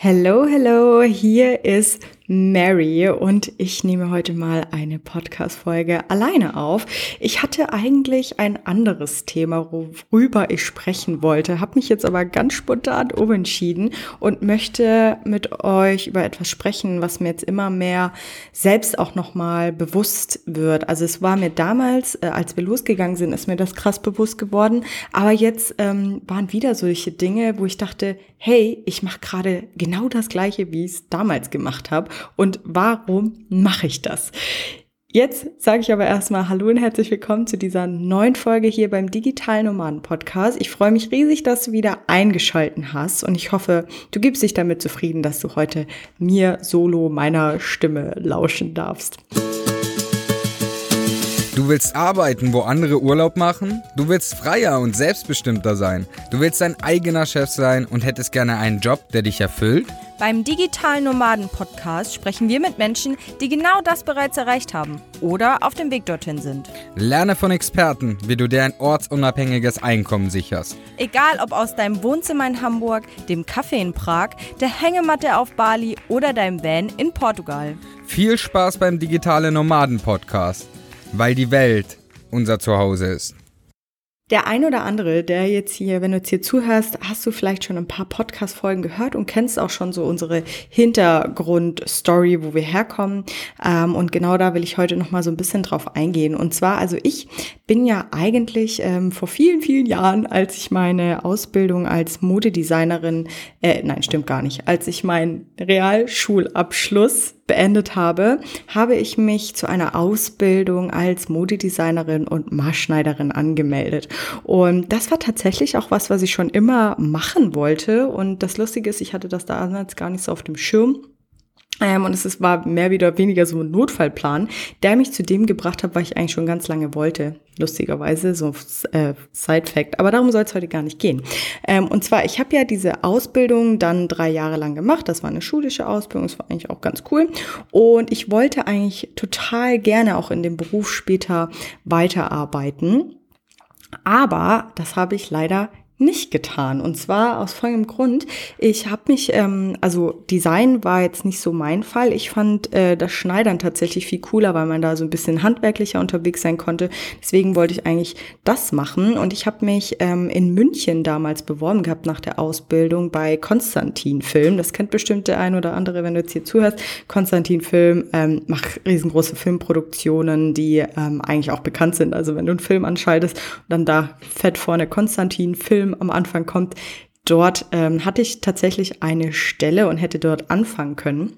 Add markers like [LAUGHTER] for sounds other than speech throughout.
Hello, hello, hier ist Mary und ich nehme heute mal eine Podcast-Folge alleine auf. Ich hatte eigentlich ein anderes Thema, worüber ich sprechen wollte, habe mich jetzt aber ganz spontan umentschieden und möchte mit euch über etwas sprechen, was mir jetzt immer mehr selbst auch nochmal bewusst wird. Also es war mir damals, äh, als wir losgegangen sind, ist mir das krass bewusst geworden, aber jetzt ähm, waren wieder solche Dinge, wo ich dachte, hey, ich mache gerade genau das gleiche, wie ich es damals gemacht habe und warum mache ich das? Jetzt sage ich aber erstmal Hallo und herzlich willkommen zu dieser neuen Folge hier beim Digitalen Nomaden Podcast. Ich freue mich riesig, dass du wieder eingeschalten hast und ich hoffe, du gibst dich damit zufrieden, dass du heute mir solo meiner Stimme lauschen darfst. Du willst arbeiten, wo andere Urlaub machen? Du willst freier und selbstbestimmter sein. Du willst dein eigener Chef sein und hättest gerne einen Job, der dich erfüllt? Beim Digitalen Nomaden Podcast sprechen wir mit Menschen, die genau das bereits erreicht haben oder auf dem Weg dorthin sind. Lerne von Experten, wie du dir ein ortsunabhängiges Einkommen sicherst. Egal ob aus deinem Wohnzimmer in Hamburg, dem Café in Prag, der Hängematte auf Bali oder deinem Van in Portugal. Viel Spaß beim Digitale Nomaden Podcast weil die Welt unser Zuhause ist. Der ein oder andere, der jetzt hier, wenn du jetzt hier zuhörst, hast du vielleicht schon ein paar Podcast-Folgen gehört und kennst auch schon so unsere Hintergrundstory, wo wir herkommen. Ähm, und genau da will ich heute noch mal so ein bisschen drauf eingehen. Und zwar, also ich bin ja eigentlich ähm, vor vielen, vielen Jahren, als ich meine Ausbildung als Modedesignerin, äh, nein, stimmt gar nicht, als ich meinen Realschulabschluss beendet habe, habe ich mich zu einer Ausbildung als Modedesignerin und Maßschneiderin angemeldet. Und das war tatsächlich auch was, was ich schon immer machen wollte. Und das Lustige ist, ich hatte das damals gar nicht so auf dem Schirm. Ähm, und es ist, war mehr oder weniger so ein Notfallplan, der mich zu dem gebracht hat, was ich eigentlich schon ganz lange wollte. Lustigerweise, so äh, Side-Fact. Aber darum soll es heute gar nicht gehen. Ähm, und zwar, ich habe ja diese Ausbildung dann drei Jahre lang gemacht. Das war eine schulische Ausbildung, das war eigentlich auch ganz cool. Und ich wollte eigentlich total gerne auch in dem Beruf später weiterarbeiten. Aber das habe ich leider nicht getan. Und zwar aus folgendem Grund. Ich habe mich, ähm, also Design war jetzt nicht so mein Fall. Ich fand äh, das Schneidern tatsächlich viel cooler, weil man da so ein bisschen handwerklicher unterwegs sein konnte. Deswegen wollte ich eigentlich das machen. Und ich habe mich ähm, in München damals beworben gehabt nach der Ausbildung bei Konstantin Film. Das kennt bestimmt der ein oder andere, wenn du jetzt hier zuhörst. Konstantin Film ähm, macht riesengroße Filmproduktionen, die ähm, eigentlich auch bekannt sind. Also wenn du einen Film anschaltest und dann da fett vorne Konstantin Film Film am Anfang kommt, dort ähm, hatte ich tatsächlich eine Stelle und hätte dort anfangen können.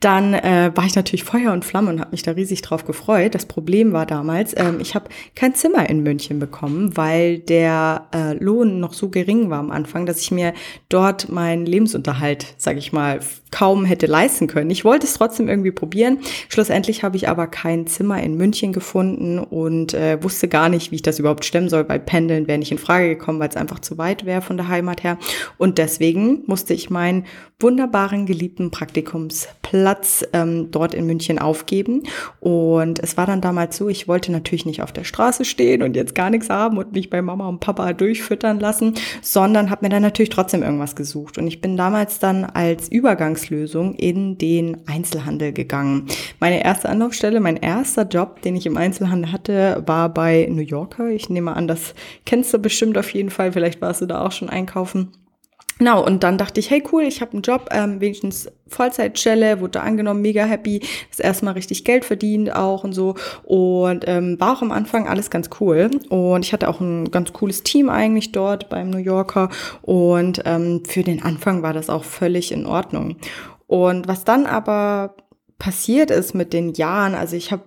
Dann äh, war ich natürlich Feuer und Flamme und habe mich da riesig drauf gefreut. Das Problem war damals, ähm, ich habe kein Zimmer in München bekommen, weil der äh, Lohn noch so gering war am Anfang, dass ich mir dort meinen Lebensunterhalt, sage ich mal, kaum hätte leisten können. Ich wollte es trotzdem irgendwie probieren. Schlussendlich habe ich aber kein Zimmer in München gefunden und äh, wusste gar nicht, wie ich das überhaupt stemmen soll, weil Pendeln wäre nicht in Frage gekommen, weil es einfach zu weit wäre von der Heimat her. Und deswegen musste ich meinen wunderbaren, geliebten Praktikums Platz ähm, dort in München aufgeben. Und es war dann damals so, ich wollte natürlich nicht auf der Straße stehen und jetzt gar nichts haben und mich bei Mama und Papa durchfüttern lassen, sondern habe mir dann natürlich trotzdem irgendwas gesucht. Und ich bin damals dann als Übergangslösung in den Einzelhandel gegangen. Meine erste Anlaufstelle, mein erster Job, den ich im Einzelhandel hatte, war bei New Yorker. Ich nehme an, das kennst du bestimmt auf jeden Fall. Vielleicht warst du da auch schon einkaufen. Genau, und dann dachte ich, hey cool, ich habe einen Job, ähm, wenigstens Vollzeitstelle, wurde angenommen, mega happy, das erste Mal richtig Geld verdient auch und so. Und ähm, war auch am Anfang alles ganz cool. Und ich hatte auch ein ganz cooles Team eigentlich dort beim New Yorker. Und ähm, für den Anfang war das auch völlig in Ordnung. Und was dann aber passiert ist mit den Jahren, also ich habe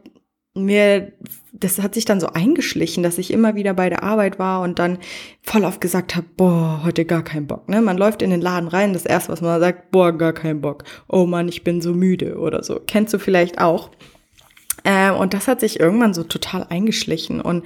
mir, das hat sich dann so eingeschlichen, dass ich immer wieder bei der Arbeit war und dann voll oft gesagt habe, boah, heute gar keinen Bock. Ne? Man läuft in den Laden rein, das erste, was man sagt, boah, gar keinen Bock. Oh Mann, ich bin so müde oder so. Kennst du vielleicht auch? Äh, und das hat sich irgendwann so total eingeschlichen. Und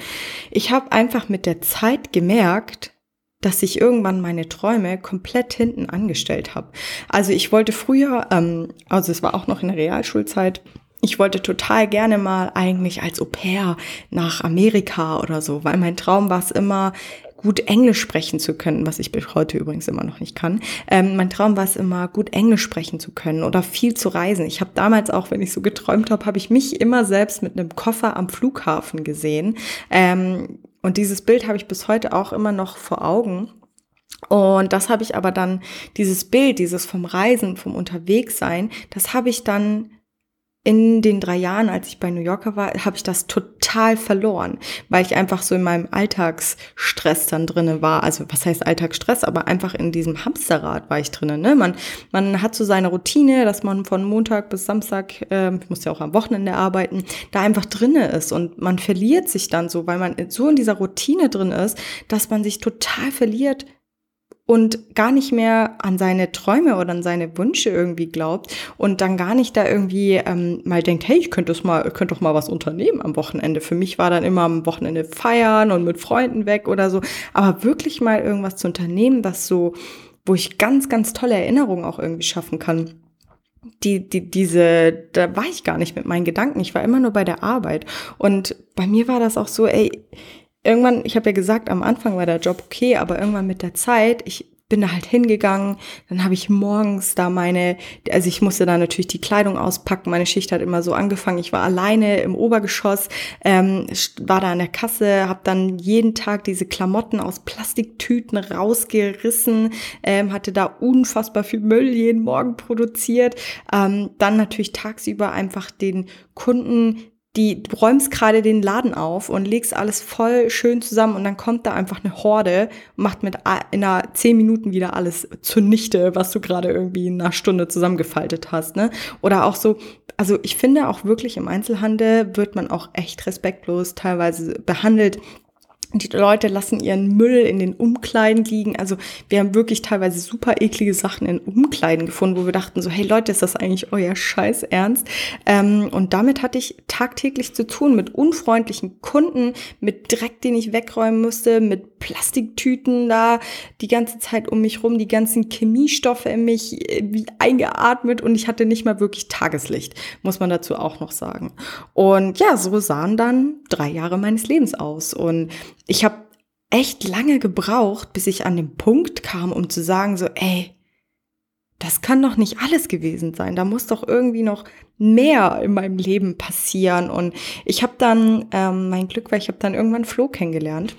ich habe einfach mit der Zeit gemerkt, dass ich irgendwann meine Träume komplett hinten angestellt habe. Also ich wollte früher, ähm, also es war auch noch in der Realschulzeit, ich wollte total gerne mal eigentlich als Au pair nach Amerika oder so, weil mein Traum war es immer, gut Englisch sprechen zu können, was ich bis heute übrigens immer noch nicht kann. Ähm, mein Traum war es immer, gut Englisch sprechen zu können oder viel zu reisen. Ich habe damals auch, wenn ich so geträumt habe, habe ich mich immer selbst mit einem Koffer am Flughafen gesehen. Ähm, und dieses Bild habe ich bis heute auch immer noch vor Augen. Und das habe ich aber dann, dieses Bild, dieses vom Reisen, vom Unterwegssein, das habe ich dann in den drei Jahren, als ich bei New Yorker war, habe ich das total verloren, weil ich einfach so in meinem Alltagsstress dann drinne war. Also was heißt Alltagsstress, aber einfach in diesem Hamsterrad war ich drinnen. Ne? Man, man hat so seine Routine, dass man von Montag bis Samstag, äh, ich muss ja auch am Wochenende arbeiten, da einfach drinne ist und man verliert sich dann so, weil man so in dieser Routine drin ist, dass man sich total verliert und gar nicht mehr an seine Träume oder an seine Wünsche irgendwie glaubt und dann gar nicht da irgendwie ähm, mal denkt, hey, ich könnte mal, könnte doch mal was unternehmen am Wochenende. Für mich war dann immer am Wochenende feiern und mit Freunden weg oder so. Aber wirklich mal irgendwas zu unternehmen, was so, wo ich ganz, ganz tolle Erinnerungen auch irgendwie schaffen kann die, die, diese, da war ich gar nicht mit meinen Gedanken. Ich war immer nur bei der Arbeit. Und bei mir war das auch so, ey, irgendwann, ich habe ja gesagt, am Anfang war der Job okay, aber irgendwann mit der Zeit, ich bin da halt hingegangen, dann habe ich morgens da meine, also ich musste da natürlich die Kleidung auspacken, meine Schicht hat immer so angefangen, ich war alleine im Obergeschoss, ähm, war da an der Kasse, habe dann jeden Tag diese Klamotten aus Plastiktüten rausgerissen, ähm, hatte da unfassbar viel Müll jeden Morgen produziert, ähm, dann natürlich tagsüber einfach den Kunden die, du räumst gerade den Laden auf und legst alles voll schön zusammen und dann kommt da einfach eine Horde und macht mit in einer zehn Minuten wieder alles zunichte, was du gerade irgendwie in einer Stunde zusammengefaltet hast, ne? Oder auch so, also ich finde auch wirklich im Einzelhandel wird man auch echt respektlos teilweise behandelt die Leute lassen ihren Müll in den Umkleiden liegen. Also wir haben wirklich teilweise super eklige Sachen in Umkleiden gefunden, wo wir dachten so, hey Leute, ist das eigentlich euer Scheiß ernst? Ähm, und damit hatte ich tagtäglich zu tun mit unfreundlichen Kunden, mit Dreck, den ich wegräumen musste, mit Plastiktüten da die ganze Zeit um mich rum, die ganzen Chemiestoffe in mich äh, wie eingeatmet und ich hatte nicht mal wirklich Tageslicht, muss man dazu auch noch sagen. Und ja, so sahen dann drei Jahre meines Lebens aus und ich habe echt lange gebraucht, bis ich an den Punkt kam, um zu sagen, so, ey, das kann doch nicht alles gewesen sein. Da muss doch irgendwie noch mehr in meinem Leben passieren. Und ich habe dann, ähm, mein Glück war, ich habe dann irgendwann Flo kennengelernt.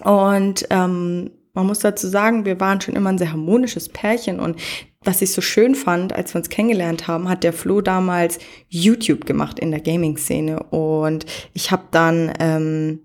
Und ähm, man muss dazu sagen, wir waren schon immer ein sehr harmonisches Pärchen. Und was ich so schön fand, als wir uns kennengelernt haben, hat der Flo damals YouTube gemacht in der Gaming-Szene. Und ich habe dann ähm,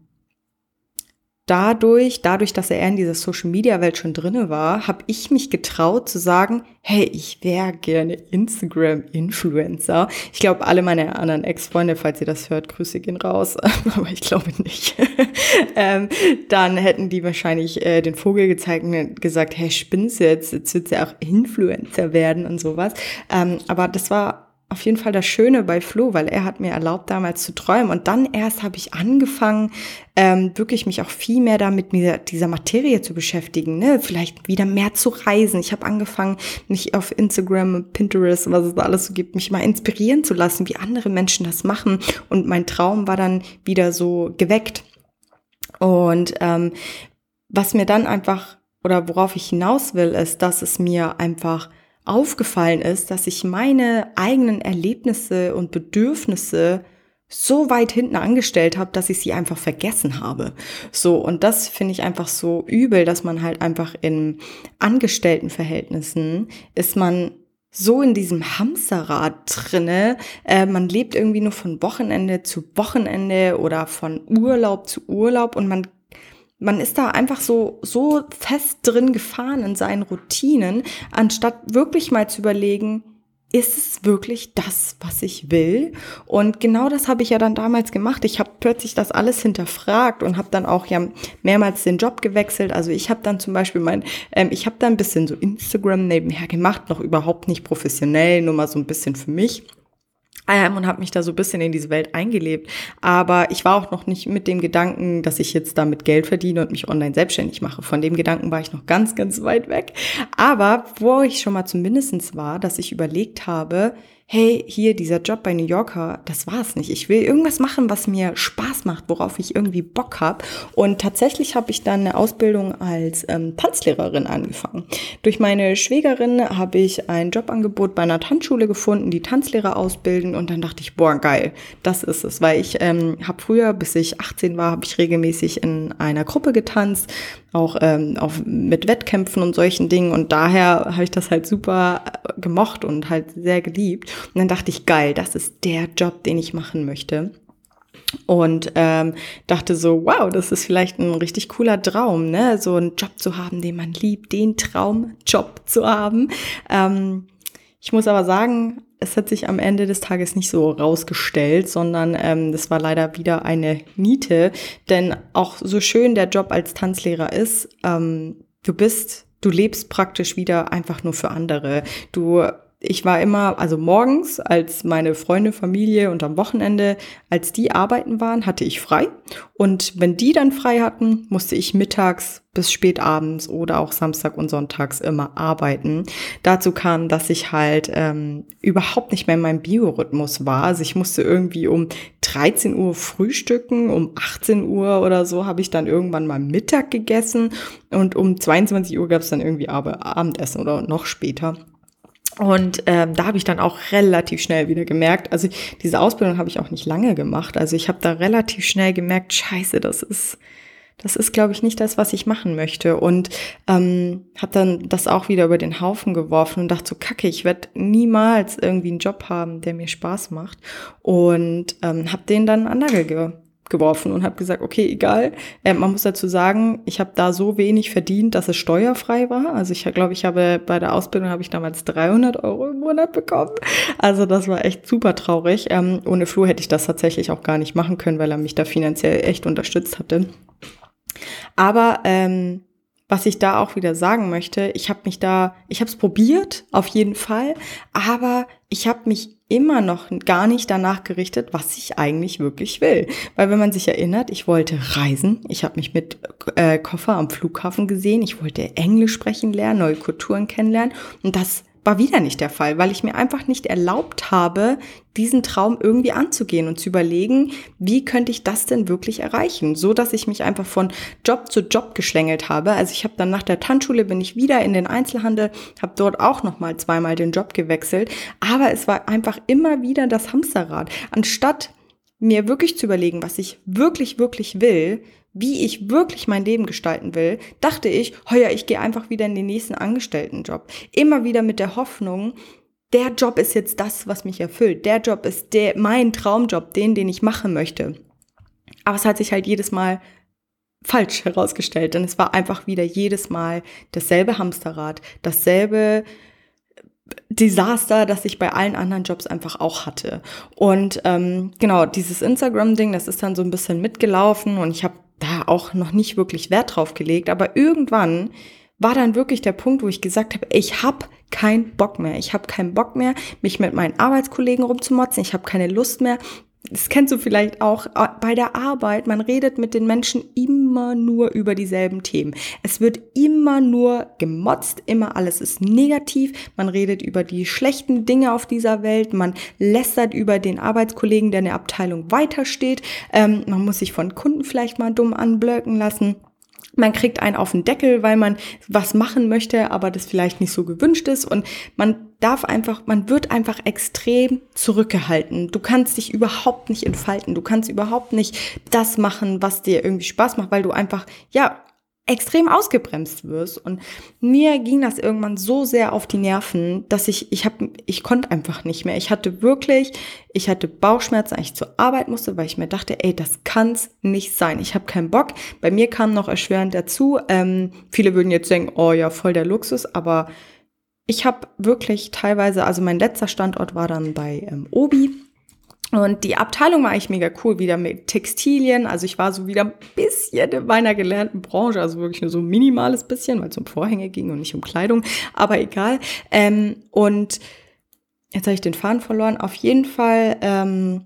dadurch, dadurch, dass er in dieser Social Media Welt schon drinne war, habe ich mich getraut zu sagen, hey, ich wäre gerne Instagram Influencer. Ich glaube, alle meine anderen Ex-Freunde, falls ihr das hört, Grüße gehen raus, [LAUGHS] aber ich glaube nicht. [LAUGHS] ähm, dann hätten die wahrscheinlich äh, den Vogel gezeigt und gesagt, hey, spinnst jetzt, jetzt wird sie ja auch Influencer werden und sowas. Ähm, aber das war auf jeden Fall das Schöne bei Flo, weil er hat mir erlaubt, damals zu träumen. Und dann erst habe ich angefangen, ähm, wirklich mich auch viel mehr damit mit dieser Materie zu beschäftigen, ne? vielleicht wieder mehr zu reisen. Ich habe angefangen, mich auf Instagram, Pinterest, was es da alles so gibt, mich mal inspirieren zu lassen, wie andere Menschen das machen. Und mein Traum war dann wieder so geweckt. Und ähm, was mir dann einfach oder worauf ich hinaus will, ist, dass es mir einfach aufgefallen ist, dass ich meine eigenen Erlebnisse und Bedürfnisse so weit hinten angestellt habe, dass ich sie einfach vergessen habe. So, und das finde ich einfach so übel, dass man halt einfach in Angestelltenverhältnissen ist man so in diesem Hamsterrad drinne. Äh, man lebt irgendwie nur von Wochenende zu Wochenende oder von Urlaub zu Urlaub und man man ist da einfach so, so fest drin gefahren in seinen Routinen, anstatt wirklich mal zu überlegen, ist es wirklich das, was ich will? Und genau das habe ich ja dann damals gemacht. Ich habe plötzlich das alles hinterfragt und habe dann auch ja mehrmals den Job gewechselt. Also ich habe dann zum Beispiel mein, ähm, ich habe dann ein bisschen so Instagram nebenher gemacht, noch überhaupt nicht professionell, nur mal so ein bisschen für mich ähm, und habe mich da so ein bisschen in diese Welt eingelebt. Aber ich war auch noch nicht mit dem Gedanken, dass ich jetzt damit Geld verdiene und mich online selbstständig mache. Von dem Gedanken war ich noch ganz, ganz weit weg. Aber wo ich schon mal zumindestens war, dass ich überlegt habe, hey, hier dieser Job bei New Yorker, das war es nicht. Ich will irgendwas machen, was mir Spaß macht, worauf ich irgendwie Bock habe. Und tatsächlich habe ich dann eine Ausbildung als ähm, Tanzlehrerin angefangen. Durch meine Schwägerin habe ich ein Jobangebot bei einer Tanzschule gefunden, die Tanzlehrer ausbilden. Und dann dachte ich, boah, geil, das ist es. Weil ich ähm, habe früher, bis ich 18 war, habe ich regelmäßig in einer Gruppe getanzt, auch ähm, auf, mit Wettkämpfen und solchen Dingen. Und daher habe ich das halt super gemocht und halt sehr geliebt. Und dann dachte ich, geil, das ist der Job, den ich machen möchte. Und ähm, dachte so, wow, das ist vielleicht ein richtig cooler Traum, ne? So einen Job zu haben, den man liebt, den Traumjob zu haben. Ähm, ich muss aber sagen, es hat sich am Ende des Tages nicht so rausgestellt, sondern ähm, das war leider wieder eine Niete. Denn auch so schön der Job als Tanzlehrer ist, ähm, du bist, du lebst praktisch wieder einfach nur für andere. Du ich war immer, also morgens, als meine Freunde, Familie und am Wochenende, als die arbeiten waren, hatte ich frei. Und wenn die dann frei hatten, musste ich mittags bis spät abends oder auch Samstag und Sonntags immer arbeiten. Dazu kam, dass ich halt ähm, überhaupt nicht mehr in meinem Biorhythmus war. Also ich musste irgendwie um 13 Uhr frühstücken, um 18 Uhr oder so habe ich dann irgendwann mal Mittag gegessen und um 22 Uhr gab es dann irgendwie Abendessen oder noch später. Und ähm, da habe ich dann auch relativ schnell wieder gemerkt, also diese Ausbildung habe ich auch nicht lange gemacht. Also ich habe da relativ schnell gemerkt, scheiße, das ist, das ist, glaube ich, nicht das, was ich machen möchte. Und ähm, habe dann das auch wieder über den Haufen geworfen und dachte so, kacke, ich werde niemals irgendwie einen Job haben, der mir Spaß macht. Und ähm, habe den dann an Nagel ge geworfen und habe gesagt, okay, egal. Äh, man muss dazu sagen, ich habe da so wenig verdient, dass es steuerfrei war. Also ich glaube, ich habe bei der Ausbildung habe ich damals 300 Euro im Monat bekommen. Also das war echt super traurig. Ähm, ohne Flo hätte ich das tatsächlich auch gar nicht machen können, weil er mich da finanziell echt unterstützt hatte. Aber ähm, was ich da auch wieder sagen möchte, ich habe mich da, ich habe es probiert, auf jeden Fall, aber ich habe mich immer noch gar nicht danach gerichtet, was ich eigentlich wirklich will. Weil wenn man sich erinnert, ich wollte reisen, ich habe mich mit äh, Koffer am Flughafen gesehen, ich wollte Englisch sprechen lernen, neue Kulturen kennenlernen und das war wieder nicht der Fall, weil ich mir einfach nicht erlaubt habe, diesen Traum irgendwie anzugehen und zu überlegen, wie könnte ich das denn wirklich erreichen, so dass ich mich einfach von Job zu Job geschlängelt habe. Also ich habe dann nach der Tanzschule bin ich wieder in den Einzelhandel, habe dort auch noch mal zweimal den Job gewechselt, aber es war einfach immer wieder das Hamsterrad. Anstatt mir wirklich zu überlegen, was ich wirklich wirklich will, wie ich wirklich mein Leben gestalten will, dachte ich, heuer, ich gehe einfach wieder in den nächsten Angestelltenjob. Immer wieder mit der Hoffnung, der Job ist jetzt das, was mich erfüllt. Der Job ist der, mein Traumjob, den, den ich machen möchte. Aber es hat sich halt jedes Mal falsch herausgestellt, denn es war einfach wieder jedes Mal dasselbe Hamsterrad, dasselbe Desaster, das ich bei allen anderen Jobs einfach auch hatte. Und ähm, genau, dieses Instagram-Ding, das ist dann so ein bisschen mitgelaufen und ich habe da auch noch nicht wirklich Wert drauf gelegt, aber irgendwann war dann wirklich der Punkt, wo ich gesagt habe, ich habe keinen Bock mehr. Ich habe keinen Bock mehr, mich mit meinen Arbeitskollegen rumzumotzen. Ich habe keine Lust mehr, das kennst du vielleicht auch äh, bei der Arbeit, man redet mit den Menschen immer nur über dieselben Themen. Es wird immer nur gemotzt, immer alles ist negativ, man redet über die schlechten Dinge auf dieser Welt, man lästert über den Arbeitskollegen, der in der Abteilung weitersteht, ähm, man muss sich von Kunden vielleicht mal dumm anblöcken lassen. Man kriegt einen auf den Deckel, weil man was machen möchte, aber das vielleicht nicht so gewünscht ist. Und man darf einfach, man wird einfach extrem zurückgehalten. Du kannst dich überhaupt nicht entfalten. Du kannst überhaupt nicht das machen, was dir irgendwie Spaß macht, weil du einfach, ja, extrem ausgebremst wirst. Und mir ging das irgendwann so sehr auf die Nerven, dass ich, ich habe, ich konnte einfach nicht mehr. Ich hatte wirklich, ich hatte Bauchschmerzen, als ich zur Arbeit musste, weil ich mir dachte, ey, das kann's nicht sein. Ich habe keinen Bock. Bei mir kam noch erschwerend dazu, ähm, viele würden jetzt denken, oh ja, voll der Luxus, aber ich habe wirklich teilweise, also mein letzter Standort war dann bei ähm, Obi und die Abteilung war eigentlich mega cool, wieder mit Textilien. Also ich war so wieder ein bisschen in meiner gelernten Branche, also wirklich nur so ein minimales bisschen, weil es um Vorhänge ging und nicht um Kleidung, aber egal. Ähm, und jetzt habe ich den Faden verloren. Auf jeden Fall ähm,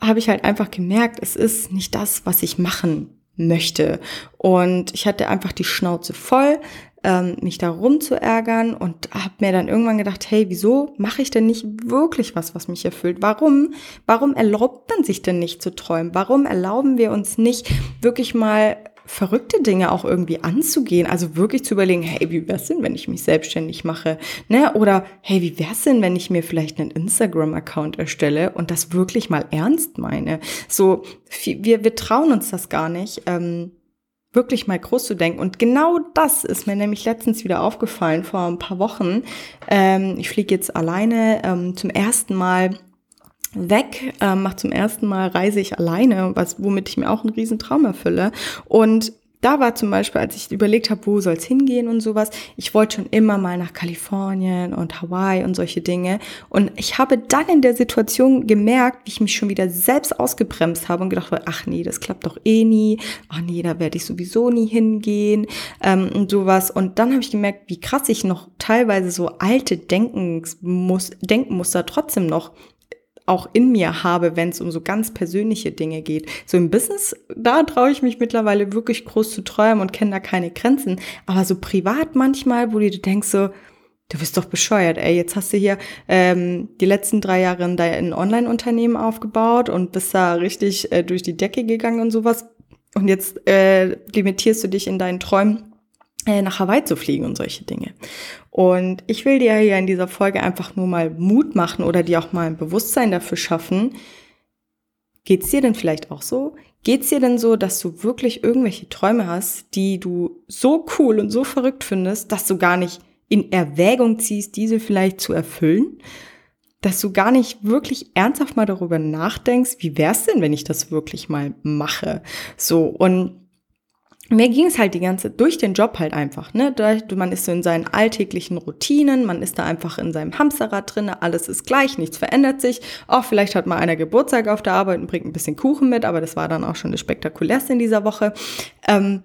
habe ich halt einfach gemerkt, es ist nicht das, was ich machen möchte. Und ich hatte einfach die Schnauze voll ähm, mich da rumzuärgern und habe mir dann irgendwann gedacht, hey, wieso mache ich denn nicht wirklich was, was mich erfüllt? Warum? Warum erlaubt man sich denn nicht zu träumen? Warum erlauben wir uns nicht wirklich mal verrückte Dinge auch irgendwie anzugehen. Also wirklich zu überlegen, hey, wie wär's denn, wenn ich mich selbstständig mache? Ne? Oder hey, wie wär's denn, wenn ich mir vielleicht einen Instagram-Account erstelle und das wirklich mal ernst meine? So, wir, wir trauen uns das gar nicht. Ähm, wirklich mal groß zu denken. Und genau das ist mir nämlich letztens wieder aufgefallen, vor ein paar Wochen. Ähm, ich fliege jetzt alleine ähm, zum ersten Mal weg, ähm, mache zum ersten Mal reise ich alleine, was womit ich mir auch einen riesen Traum erfülle. Und da war zum Beispiel, als ich überlegt habe, wo soll es hingehen und sowas, ich wollte schon immer mal nach Kalifornien und Hawaii und solche Dinge. Und ich habe dann in der Situation gemerkt, wie ich mich schon wieder selbst ausgebremst habe und gedacht habe, ach nee, das klappt doch eh nie. Ach nee, da werde ich sowieso nie hingehen ähm, und sowas. Und dann habe ich gemerkt, wie krass ich noch teilweise so alte Denkmuster trotzdem noch auch in mir habe, wenn es um so ganz persönliche Dinge geht. So im Business, da traue ich mich mittlerweile wirklich groß zu träumen und kenne da keine Grenzen. Aber so privat manchmal, wo du denkst so, du bist doch bescheuert, ey, jetzt hast du hier ähm, die letzten drei Jahre ein Online-Unternehmen aufgebaut und bist da richtig äh, durch die Decke gegangen und sowas. Und jetzt äh, limitierst du dich in deinen Träumen nach Hawaii zu fliegen und solche Dinge. Und ich will dir hier in dieser Folge einfach nur mal Mut machen oder dir auch mal ein Bewusstsein dafür schaffen. Geht's dir denn vielleicht auch so? Geht's dir denn so, dass du wirklich irgendwelche Träume hast, die du so cool und so verrückt findest, dass du gar nicht in Erwägung ziehst, diese vielleicht zu erfüllen? Dass du gar nicht wirklich ernsthaft mal darüber nachdenkst, wie wär's denn, wenn ich das wirklich mal mache? So, und mir ging es halt die ganze durch den Job halt einfach, ne? Man ist so in seinen alltäglichen Routinen, man ist da einfach in seinem Hamsterrad drin, alles ist gleich, nichts verändert sich. Auch vielleicht hat mal einer Geburtstag auf der Arbeit und bringt ein bisschen Kuchen mit, aber das war dann auch schon das Spektakulärste in dieser Woche. Ähm,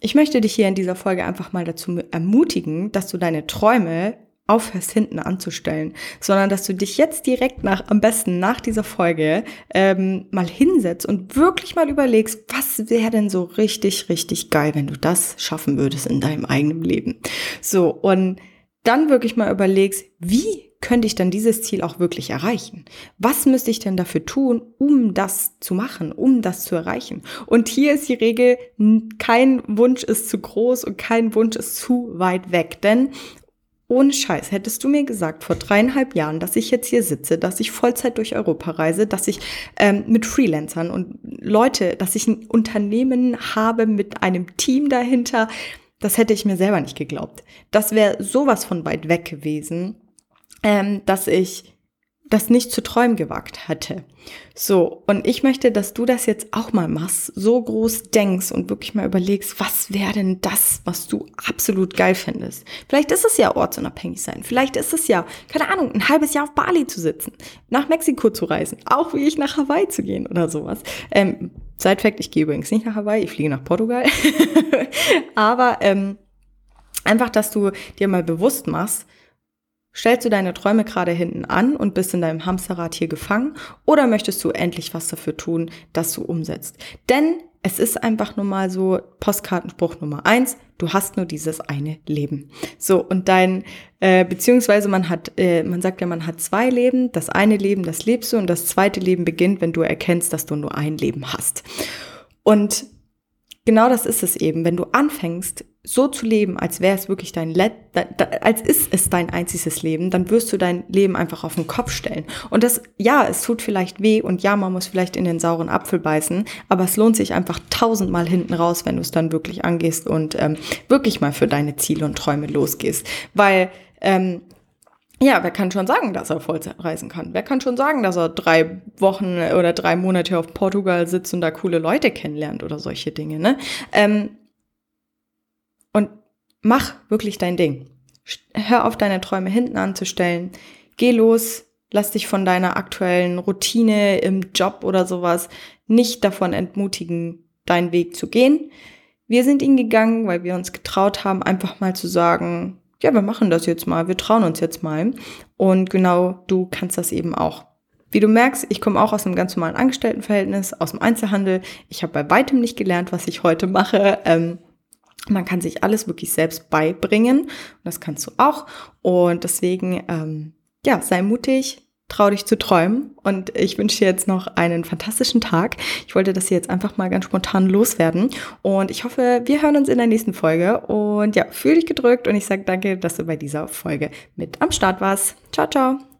ich möchte dich hier in dieser Folge einfach mal dazu ermutigen, dass du deine Träume aufhörst, hinten anzustellen, sondern dass du dich jetzt direkt nach, am besten nach dieser Folge ähm, mal hinsetzt und wirklich mal überlegst, was wäre denn so richtig, richtig geil, wenn du das schaffen würdest in deinem eigenen Leben. So, und dann wirklich mal überlegst, wie könnte ich dann dieses Ziel auch wirklich erreichen? Was müsste ich denn dafür tun, um das zu machen, um das zu erreichen? Und hier ist die Regel, kein Wunsch ist zu groß und kein Wunsch ist zu weit weg. Denn ohne Scheiß, hättest du mir gesagt vor dreieinhalb Jahren, dass ich jetzt hier sitze, dass ich Vollzeit durch Europa reise, dass ich ähm, mit Freelancern und Leute, dass ich ein Unternehmen habe mit einem Team dahinter, das hätte ich mir selber nicht geglaubt. Das wäre sowas von weit weg gewesen, ähm, dass ich das nicht zu träumen gewagt hätte. So, und ich möchte, dass du das jetzt auch mal machst, so groß denkst und wirklich mal überlegst, was wäre denn das, was du absolut geil findest. Vielleicht ist es ja ortsunabhängig sein. Vielleicht ist es ja, keine Ahnung, ein halbes Jahr auf Bali zu sitzen, nach Mexiko zu reisen, auch wie ich nach Hawaii zu gehen oder sowas. Ähm, Side Fact, ich gehe übrigens nicht nach Hawaii, ich fliege nach Portugal. [LAUGHS] Aber ähm, einfach, dass du dir mal bewusst machst, Stellst du deine Träume gerade hinten an und bist in deinem Hamsterrad hier gefangen oder möchtest du endlich was dafür tun, dass du umsetzt? Denn es ist einfach nur mal so, Postkartenspruch Nummer eins, du hast nur dieses eine Leben. So, und dein, äh, beziehungsweise man hat, äh, man sagt ja, man hat zwei Leben, das eine Leben, das lebst du und das zweite Leben beginnt, wenn du erkennst, dass du nur ein Leben hast. Und genau das ist es eben, wenn du anfängst, so zu leben, als wäre es wirklich dein Let als ist es dein einziges Leben, dann wirst du dein Leben einfach auf den Kopf stellen. Und das, ja, es tut vielleicht weh und ja, man muss vielleicht in den sauren Apfel beißen, aber es lohnt sich einfach tausendmal hinten raus, wenn du es dann wirklich angehst und ähm, wirklich mal für deine Ziele und Träume losgehst. Weil ähm, ja, wer kann schon sagen, dass er Vollzeit reisen kann? Wer kann schon sagen, dass er drei Wochen oder drei Monate auf Portugal sitzt und da coole Leute kennenlernt oder solche Dinge, ne? Ähm, mach wirklich dein Ding. Hör auf, deine Träume hinten anzustellen. Geh los, lass dich von deiner aktuellen Routine im Job oder sowas nicht davon entmutigen, deinen Weg zu gehen. Wir sind ihn gegangen, weil wir uns getraut haben, einfach mal zu sagen, ja, wir machen das jetzt mal, wir trauen uns jetzt mal. Und genau du kannst das eben auch. Wie du merkst, ich komme auch aus einem ganz normalen Angestelltenverhältnis, aus dem Einzelhandel. Ich habe bei weitem nicht gelernt, was ich heute mache. Ähm, Man kann sich alles wirklich selbst beibringen. Und das kannst du auch. Und deswegen, ähm, ja, sei mutig, trau dich zu träumen. Und ich wünsche dir jetzt noch einen fantastischen Tag. Ich wollte das hier jetzt einfach mal ganz spontan loswerden. Und ich hoffe, wir hören uns in der nächsten Folge. Und ja, fühl dich gedrückt und ich sage danke, dass du bei dieser Folge mit am Start warst. Ciao, ciao.